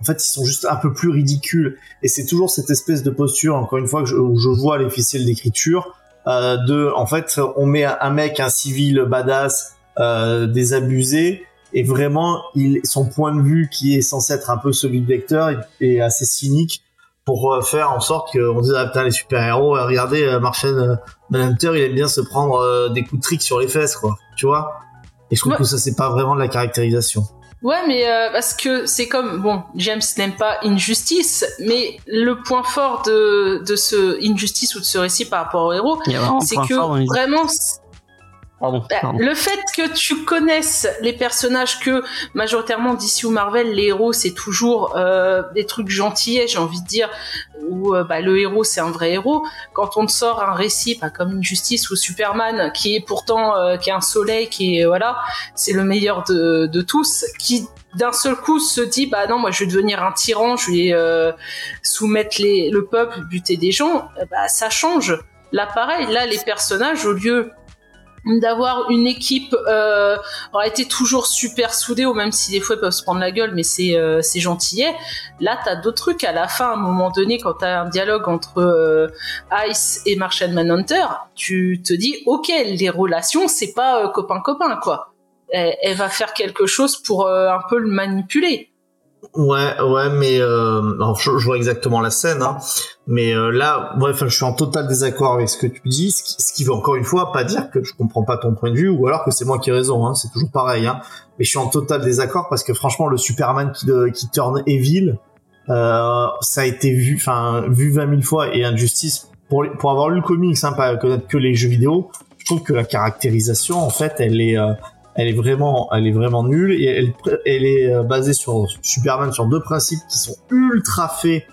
en fait, ils sont juste un peu plus ridicules. Et c'est toujours cette espèce de posture, encore une fois, que je, où je vois les ficelles d'écriture, euh, de, en fait, on met un, un mec, un civil badass, euh, désabusé, et vraiment, il, son point de vue, qui est censé être un peu celui de lecteur, est, est assez cynique pour euh, faire en sorte qu'on dise ah putain les super héros regardez euh, Martian euh, Manhunter il aime bien se prendre euh, des coups de trick sur les fesses quoi. Tu vois? Et je trouve Ouais. que ça c'est pas vraiment de la caractérisation. Ouais, mais euh, parce que c'est comme bon, James n'aime pas Injustice, mais le point fort de de ce Injustice ou de ce récit par rapport au héros, c'est que vraiment Pardon, Bah, pardon. Le fait que tu connaisses les personnages que majoritairement DC ou Marvel, les héros c'est toujours euh, des trucs gentillets, j'ai envie de dire, où euh, bah, le héros c'est un vrai héros. Quand on te sort un récit, pas comme Injustice ou Superman, qui est pourtant euh, qui est un soleil, qui est voilà, c'est le meilleur de, de tous, qui d'un seul coup se dit bah non moi je vais devenir un tyran, je vais euh, soumettre les, le peuple, buter des gens, euh, bah ça change. Là pareil, là les personnages au lieu d'avoir une équipe euh, aurait été toujours super soudée ou même si des fois ils peuvent se prendre la gueule mais c'est euh, c'est gentillet là t'as d'autres trucs. À la fin à un moment donné quand t'as un dialogue entre euh, Ice et Martian Manhunter tu te dis ok les relations c'est pas euh, copain copain quoi. Elle, elle va faire quelque chose pour euh, un peu le manipuler ouais ouais mais euh, alors, je, je vois exactement la scène hein, mais euh, là bref je suis en total désaccord avec ce que tu dis ce qui, ce qui veut encore une fois pas dire que je comprends pas ton point de vue ou alors que c'est moi qui ai raison hein, c'est toujours pareil hein. mais je suis en total désaccord parce que franchement le Superman qui, de- qui turn evil euh, ça a été vu enfin vu 20 000 fois et Injustice pour, pour avoir lu le comics hein, pas connaître que les jeux vidéo je trouve que la caractérisation en fait elle est euh, elle est vraiment elle est vraiment nulle et elle, elle est euh, basée sur Superman sur deux principes qui sont ultra faits.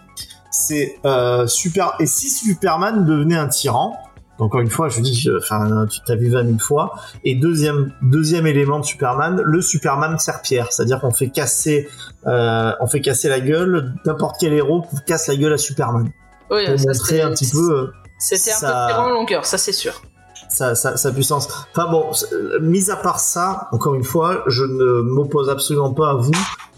C'est euh, super et si Superman devenait un tyran encore une fois je dis enfin tu t'as vu 20 000 fois et deuxième deuxième élément de Superman le Superman serpillère c'est à dire qu'on fait casser euh, on fait casser la gueule n'importe quel héros casse la gueule à Superman. Oui pour ça, montrer un petit peu c'était un ça- peu en longueur ça c'est sûr sa, sa, sa puissance. Enfin bon, euh, mis à part ça, encore une fois, je ne m'oppose absolument pas à vous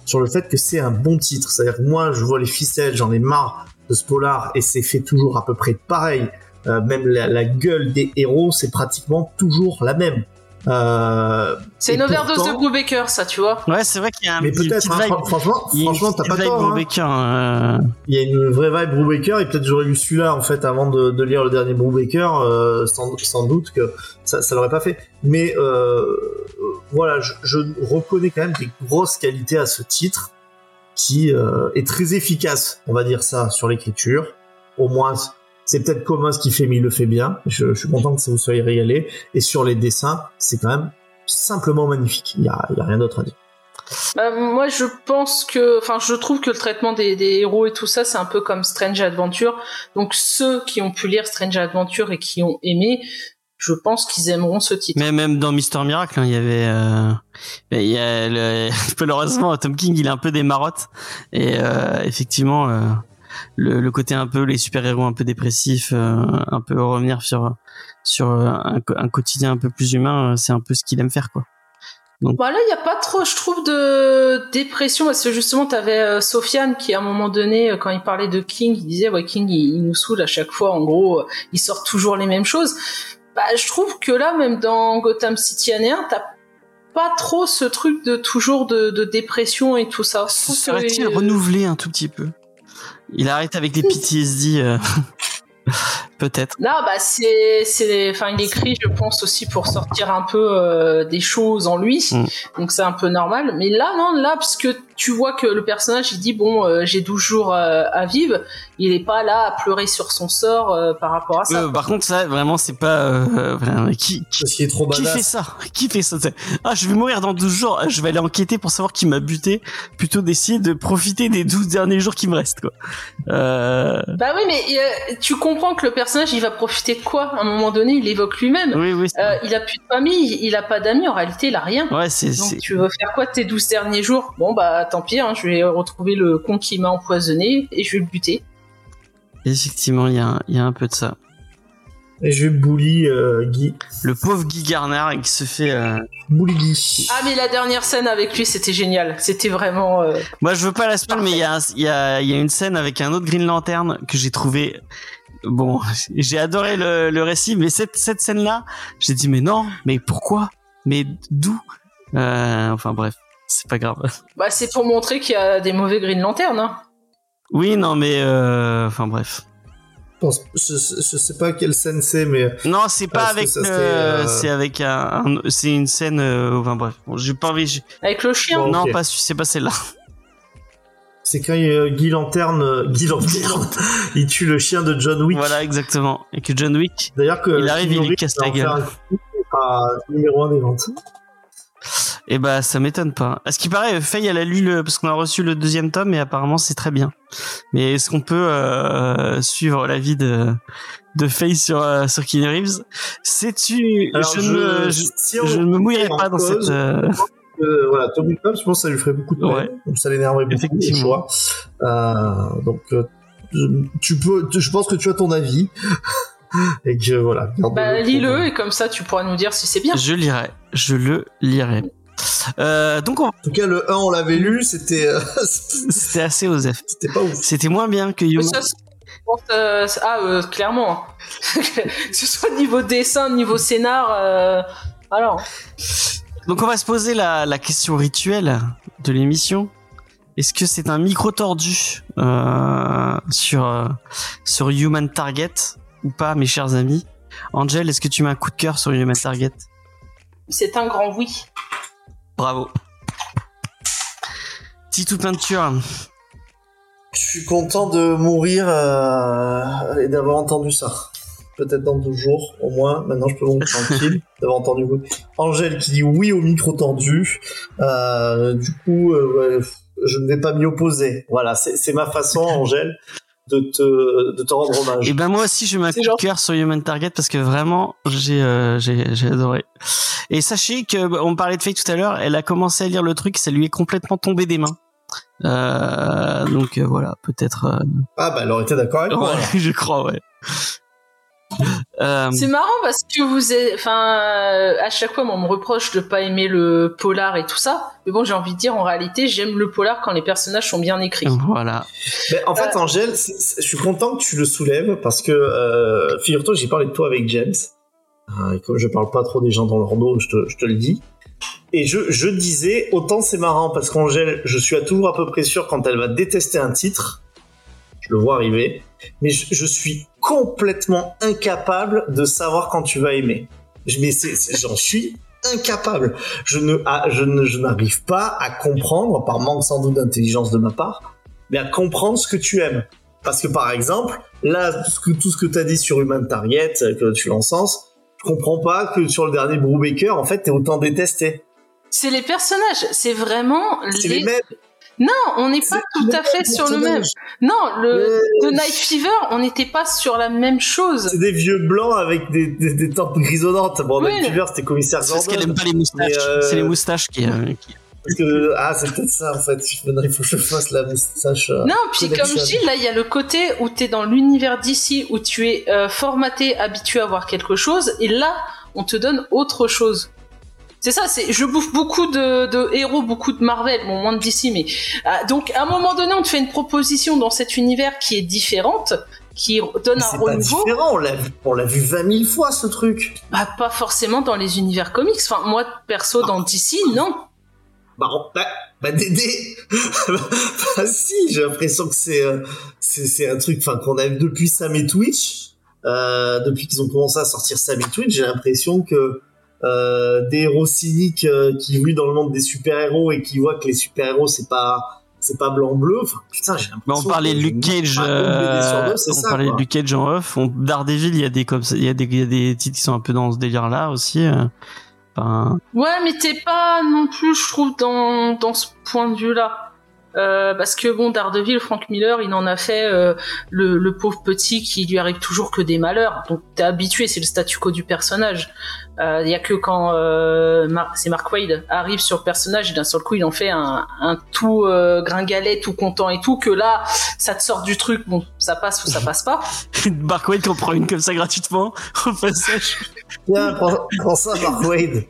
sur le fait que c'est un bon titre. C'est-à-dire que moi, je vois les ficelles, j'en ai marre de ce polar et c'est fait toujours à peu près pareil. Euh, même la gueule des héros, c'est pratiquement toujours la même. Euh, c'est une overdose pourtant- de Brubaker ça tu vois Ouais, c'est vrai qu'il y a un mais petit, peut-être, hein, vibe. fran- franchement, il franchement, t'as pas tort. hein. Euh, Il y a une vraie vibe Brubaker et peut-être j'aurais lu celui-là en fait avant de, de lire le dernier Brubaker, euh, sans, sans doute que ça, ça l'aurait pas fait. Mais euh, euh, voilà, je, je reconnais quand même des grosses qualités à ce titre qui euh, est très efficace, on va dire ça, sur l'écriture. Au moins, c'est peut-être Commons qui fait, mais il le fait bien. Je, je suis content que ça vous soyez régalé. Et sur les dessins, c'est quand même simplement magnifique. Il y a, il y a rien d'autre à dire. Bah, moi, je pense que, enfin, je trouve que le traitement des, des héros et tout ça, c'est un peu comme Strange Adventure. Donc, ceux qui ont pu lire Strange Adventure et qui ont aimé, je pense qu'ils aimeront ce titre. Mais même dans Mister Miracle, hein, il y avait, euh, il y a le, malheureusement, Tom King, il a un peu des marottes et euh, effectivement, euh, le, le côté un peu les super héros un peu dépressifs, euh, un peu revenir sur sur un, un quotidien un peu plus humain, euh, c'est un peu ce qu'il aime faire, quoi. Bah là, il n'y a pas trop, je trouve, de dépression parce que justement, t'avais euh, Sofiane qui, à un moment donné, euh, quand il parlait de King, il disait ouais, King, il, il nous saoule à chaque fois. En gros, euh, il sort toujours les mêmes choses. Bah, je trouve que là, même dans Gotham City année 1, t'as pas trop ce truc de toujours de, de dépression et tout ça. Serait-il euh, renouvelé un tout petit peu? Il arrête avec les PTSD. euh. peut-être. Non, bah c'est, c'est, enfin, il écrit, je pense aussi pour sortir un peu euh, des choses en lui, Mm. donc c'est un peu normal. Mais là, non, là, parce que tu vois que le personnage, il dit bon, euh, j'ai 12 jours euh, à vivre, il est pas là à pleurer sur son sort euh, par rapport à ça. Euh, par contre, ça, vraiment, c'est pas. euh, qui, qui, Parce qu'il est trop qui fait ça? Qui fait ça? Ah, je vais mourir dans 12 jours. Je vais aller enquêter pour savoir qui m'a buté, plutôt d'essayer de profiter des 12 derniers jours qui me restent, quoi. Euh... Bah oui, mais euh, tu comprends que le personnage, il va profiter de quoi? À un moment donné, il évoque lui-même. Oui, oui. Euh, il a plus de famille, il a pas d'amis, en réalité, il a rien. Ouais, c'est. Donc c'est- tu veux faire quoi de tes 12 derniers jours? Bon bah tant pis, hein, je vais retrouver le con qui m'a empoisonné et je vais le buter. Effectivement, il y, a un- il y a un peu de ça. Et je vais bully euh, Guy. Le pauvre Guy Garner qui se fait. euh, Bully Guy. Ah mais la dernière scène avec lui c'était génial, c'était vraiment... euh, Moi, je veux pas la spoil, mais il y a, un- il y, a, il y a une scène avec un autre Green Lantern que j'ai trouvé. Bon, j'ai adoré le, le récit, mais cette, cette scène-là, j'ai dit mais non, mais pourquoi, mais d'où? Euh, Enfin bref, c'est pas grave. Bah c'est pour montrer qu'il y a des mauvais Green Lantern. Hein. Oui, non, mais euh, enfin bref. Je, pense- je, je sais pas quelle scène c'est, mais Non, c'est pas avec. euh, euh, C'est avec un. un- c'est une scène. euh, enfin bref, bon, j'ai pas envie. Avec le chien. Bon. Non, pas c'est pas celle-là. C'est quand euh, Guy Lanterne, euh, Guy Lanterne, il tue le chien de John Wick. Voilà, exactement. Et que John Wick. D'ailleurs que Il arrive, il lui casse la gueule. un numéro un des ventes. Eh bah, ça m'étonne pas. À ce qui paraît, Faye, elle a lu le, parce qu'on a reçu le deuxième tome et apparemment c'est très bien. Mais est-ce qu'on peut euh, suivre l'avis de de Faye sur euh, sur Keanu Reeves? Sais-tu Je, ne je, si me mouillerai pas dans cause, cette. Euh, voilà, Tommy Pop, je pense que ça lui ferait beaucoup de peine. Ouais. Donc ça l'énerverait beaucoup, Effectivement. choix. Euh, donc, euh, tu peux, je pense que tu as ton avis. et que voilà. Bah lis-le et comme ça tu pourras nous dire si c'est bien. Je lirai. Je le lirai. Euh, donc on- En tout cas, le 1, on l'avait lu, c'était, euh, c'était assez osef. c'était pas ouf. C'était moins bien que ça, je euh, c'est- ah euh, clairement. hein. que ce soit niveau dessin, niveau scénar, euh, alors. Donc on va se poser la, la question rituelle de l'émission. Est-ce que c'est un micro tordu euh, sur euh, sur Human Target ou pas, mes chers amis? Angel, est-ce que tu mets un coup de cœur sur Human Target? C'est un grand oui. Bravo. Titou peinture. Je suis content de mourir euh, et d'avoir entendu ça. Peut-être dans deux jours, au moins. Maintenant, je peux mourir tranquille d'avoir entendu. Angèle qui dit oui au micro tendu. Euh, du coup, euh, je ne vais pas m'y opposer. Voilà, c'est ma façon, Angèle, de te, de te rendre hommage. Et ben moi aussi je mets un C'est coup de gentil. cœur sur Human Target parce que vraiment j'ai euh, j'ai j'ai adoré. Et sachez que bah, on parlait de Faye tout à l'heure, elle a commencé à lire le truc, ça lui est complètement tombé des mains. Euh, donc euh, voilà, peut-être. euh, Ah, bah, elle aurait été d'accord avec moi. ouais, je crois, ouais. Euh, C'est marrant parce que vous êtes, enfin, euh, à chaque fois, moi, on me reproche de pas aimer le polar et tout ça. Mais bon, j'ai envie de dire, en réalité, j'aime le polar quand les personnages sont bien écrits. voilà. Mais en fait, Angèle, c'est- c'est- je suis content que tu le soulèves parce que, euh, figure-toi, j'ai parlé de toi avec James. Euh, et comme je parle pas trop des gens dans leur dos, je te, je te le dis. Et je, je disais, autant c'est marrant parce qu'Angèle, je suis à toujours à peu près sûr quand elle va détester un titre, je le vois arriver, mais je, je suis complètement incapable de savoir quand tu vas aimer. Je, mais j'en suis incapable. Je ne, je ne, je n'arrive pas à comprendre, par manque sans doute d'intelligence de ma part, mais à comprendre ce que tu aimes. Parce que par exemple, là, tout ce que, tout ce que tu as dit sur Human Target, que tu l'encenses, je comprends pas que sur le dernier Brubaker, en fait, t'es autant détesté. C'est les personnages, c'est vraiment les mêmes. Non, on n'est pas tout à fait sur le même. Non, le Ouais. de Night Fever, on n'était pas sur la même chose. C'est des vieux blancs avec des, des, des tempes grisonnantes. Bon, Oui. Night Fever, c'était commissaire C'est parce qu'elle Gordon. aime pas les moustaches. Euh, C'est les moustaches qui. euh, qui- Parce que, ah, c'est peut-être ça, en fait. Maintenant, il faut que je fasse la moustache. euh. Non, puis comme je dis, là, il y a le côté où tu es dans l'univers d'ici, où tu es euh, formaté, habitué à voir quelque chose, et là, on te donne autre chose. C'est ça, c'est je bouffe beaucoup de, de héros, beaucoup de Marvel, bon moins de DC, mais ah, donc à un moment donné, on te fait une proposition dans cet univers qui est différente, qui donne un C'est pas renouveau. différent, on l'a vu, on l'a vu 20 000 fois, ce truc. Bah, pas forcément dans les univers comics. Enfin, moi perso dans DC, non. Bah, bah, bah Dédé bah si, j'ai l'impression que c'est, euh, c'est, c'est un truc enfin, qu'on a vu depuis Sam et Twitch. euh, depuis qu'ils ont commencé à sortir Sammy Twin, j'ai l'impression que euh, des héros cyniques euh, qui vivent dans le monde des super-héros et qui voient que les super-héros c'est pas c'est pas blanc bleu. Enfin, putain, j'ai Bah, l'impression. on parlait de Luke Cage, euh, deux, on ça, parlait de. Luke Cage en off. On, Daredevil, il y a des comme il y a des, il y a des titres qui sont un peu dans ce délire-là aussi. euh. Enfin, Ouais, mais t'es pas non plus, je trouve, dans, dans ce point de vue-là. Euh, parce que bon, Daredevil, Frank Miller, il en a fait euh, le, le pauvre petit qui lui arrive toujours que des malheurs. Donc t'es habitué, c'est le statu quo du personnage. Il y a que quand euh, Mar- c'est Mark Wade arrive sur le personnage et d'un seul coup il en fait un, un tout euh, gringalet, tout content et tout, que là ça te sort du truc. Bon, ça passe ou ça passe pas. Mark Wade qu'on prend une comme ça gratuitement au passage. Tiens, prends, prends ça, Mark Wade.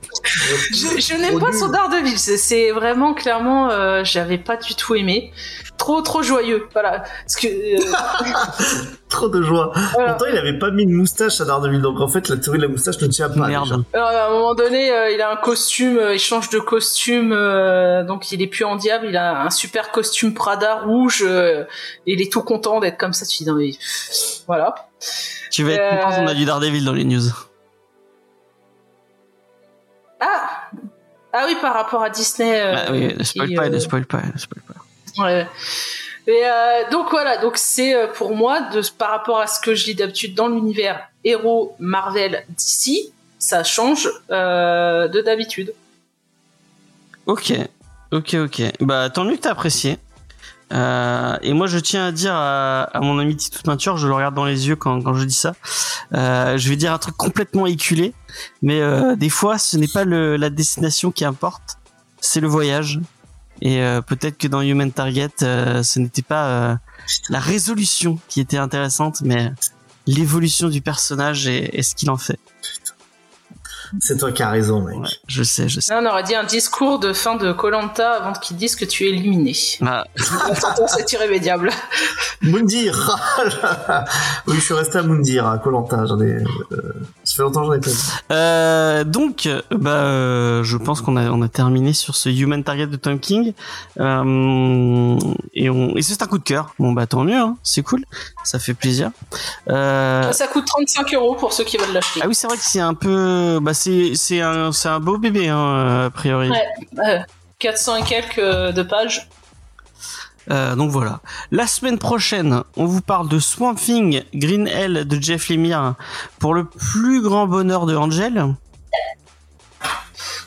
Je, je n'aime pas son Daredevil, c'est- c'est vraiment clairement, euh, j'avais pas du tout aimé. Trop trop joyeux, voilà. Parce que euh, Trop de joie. voilà. Pourtant, il avait pas mis de moustache à Daredevil, donc en fait, la théorie de la moustache ne tient pas. Merde. Alors, à un moment donné, euh, il a un costume, euh, il change de costume, euh, donc il est plus en diable, il a un super costume Prada rouge, euh, et il est tout content d'être comme ça. Tu dis non mais pff, voilà. Tu vas être Euh, content, on a du Daredevil dans les news. Ah ah oui, par rapport à Disney. euh, Ah oui, ne spoil pas, euh, ne spoil pas, ne spoil pas. Ouais. Euh, donc voilà, donc c'est euh, pour moi par rapport à ce que je lis d'habitude dans l'univers héros Marvel d'ici, ça change euh, de d'habitude. Ok, ok, ok. Bah tant mieux que t'as apprécié. Et moi je tiens à dire à, mon ami Tito Peinture, je le regarde dans les yeux quand, je dis ça. Je vais dire un truc complètement éculé, mais des fois ce n'est pas la destination qui importe, c'est le voyage. Et euh, peut-être que dans Human Target, euh, ce n'était pas euh, la résolution qui était intéressante, mais l'évolution du personnage et, et ce qu'il en fait. C'est toi qui as raison, mec. Ouais, je sais, je sais. Là, on aurait dit un discours de fin de Colanta avant qu'ils disent que tu es éliminé. Ah, La sentence est irrémédiable. Moundir Oui, je suis resté à Moundir, à Colanta. J'en ai. euh, ça fait longtemps que j'en ai pas. Euh, donc, bah, euh, je pense qu'on a on a terminé sur ce Human Target de Tom King. Euh, et on et c'est un coup de cœur. Bon bah tant mieux, hein, c'est cool, ça fait plaisir. Euh, Ça coûte 35 euros pour ceux qui veulent l'acheter. ah oui, c'est vrai que c'est un peu, bah c'est un beau bébé hein, a priori. Ouais. Euh, 400 et quelques euh, de pages. Euh, donc voilà. La semaine prochaine, on vous parle de Swamp Thing Green Hell de Jeff Lemire pour le plus grand bonheur de Angel.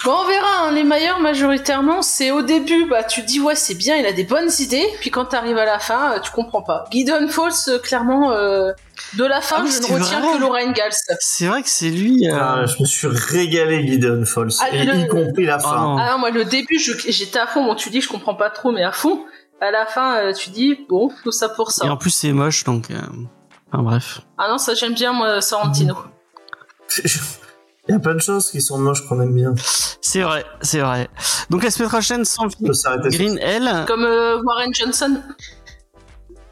Bon, on verra, hein, les meilleurs majoritairement, c'est au début, bah tu dis ouais c'est bien, il a des bonnes idées, puis quand t'arrives à la fin, euh, tu comprends pas. Gideon Falls, euh, clairement, euh, de la fin, Ah je ne retiens vrai. que Laura Ingalls. C'est vrai que c'est lui. euh, Ah, je me suis régalé, Gideon Falls. Ah, et le- y compris la fin. Ah non, moi le début, j'étais à fond, bon tu dis je comprends pas trop, mais à fond. À la fin, euh, tu dis bon, tout ça pour ça. Et en plus c'est moche donc. euh, Enfin bref. Ah non, ça j'aime bien moi, Sorrentino. Il y a plein de choses qui sont moches qu'on aime bien. C'est vrai, c'est vrai. Donc la semaine prochaine, sans sur- Green Hell. Comme euh, Warren Johnson.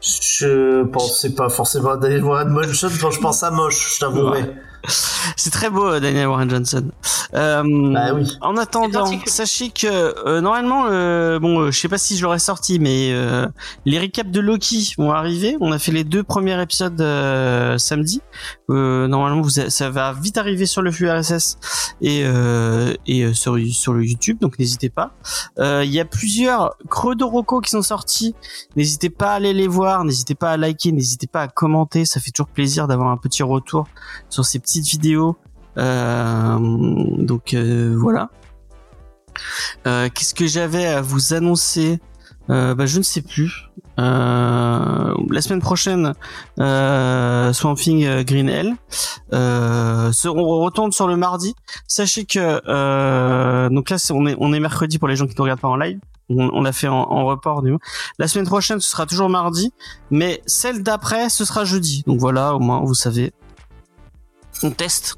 Je pensais pas forcément à Daniel Warren Motion quand je pense à moche, je t'avouerai. C'est très beau, euh, Daniel Warren Johnson. Euh, Bah oui. En attendant, sachez que euh, normalement, euh, bon, euh, je sais pas si je l'aurais sorti, mais euh, les recaps de Loki vont arriver. On a fait les deux premiers épisodes euh, samedi. Euh, normalement, vous a- ça va vite arriver sur le flux RSS et euh, et euh, sur sur le YouTube, donc n'hésitez pas. Euh, Il y a plusieurs creux de Rocco qui sont sortis. N'hésitez pas à aller les voir, n'hésitez pas à liker, n'hésitez pas à commenter. Ça fait toujours plaisir d'avoir un petit retour sur ces vidéos. Euh, donc euh, voilà. Euh, Qu'est-ce que j'avais à vous annoncer? Bah, Je ne sais plus. La semaine prochaine, Swamp Thing euh, Green Hell. On retourne sur le mardi. Sachez que donc là est on est mercredi pour les gens qui ne regardent pas en live. On, l'a fait en, report du. La semaine prochaine ce sera toujours mardi, mais celle d'après ce sera jeudi. Donc voilà, au moins vous savez. On teste,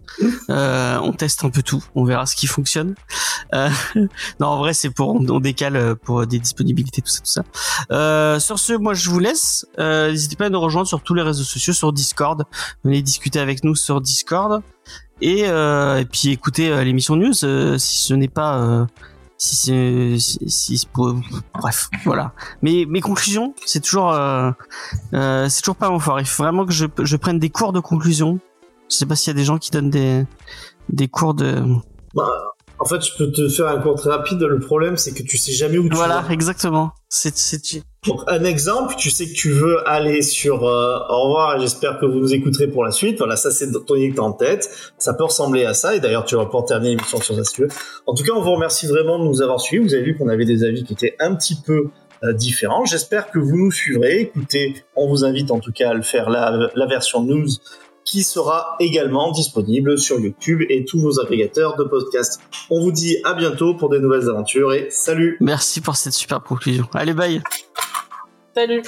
euh, on teste un peu tout, on verra ce qui fonctionne. Euh, non, en vrai, c'est pour on, décale euh, pour des disponibilités, tout ça, tout ça. Euh, sur ce, moi, je vous laisse. Euh, N'hésitez pas à nous rejoindre sur tous les réseaux sociaux, sur Discord. Venez discuter avec nous sur Discord et, euh, et puis écoutez l'émission news si ce n'est pas si c'est si, si bref voilà mais mes conclusions c'est toujours euh, euh, c'est toujours pas mon fort il faut vraiment que je, je prenne des cours de conclusion Je sais pas s'il y a des gens qui donnent des des cours de. Bah, en fait, je peux te faire un cours très rapide. Le problème, c'est que tu sais jamais où tu Voilà, vas. exactement. C'est c'est Donc, un exemple, tu sais que tu veux aller sur euh, au revoir et j'espère que vous nous écouterez pour la suite. Voilà, ça c'est ton idée en tête. Ça peut ressembler à ça et d'ailleurs tu vas pouvoir terminer l'émission sur ça si tu veux. En tout cas, on vous remercie vraiment de nous avoir suivis. Vous avez vu qu'on avait des avis qui étaient un petit peu euh, différents. J'espère que vous nous suivrez. Écoutez, on vous invite en tout cas à le faire la, la version news qui sera également disponible sur YouTube et tous vos agrégateurs de podcasts. On vous dit à bientôt pour des nouvelles aventures et salut Merci pour cette super conclusion. Allez, bye. Salut.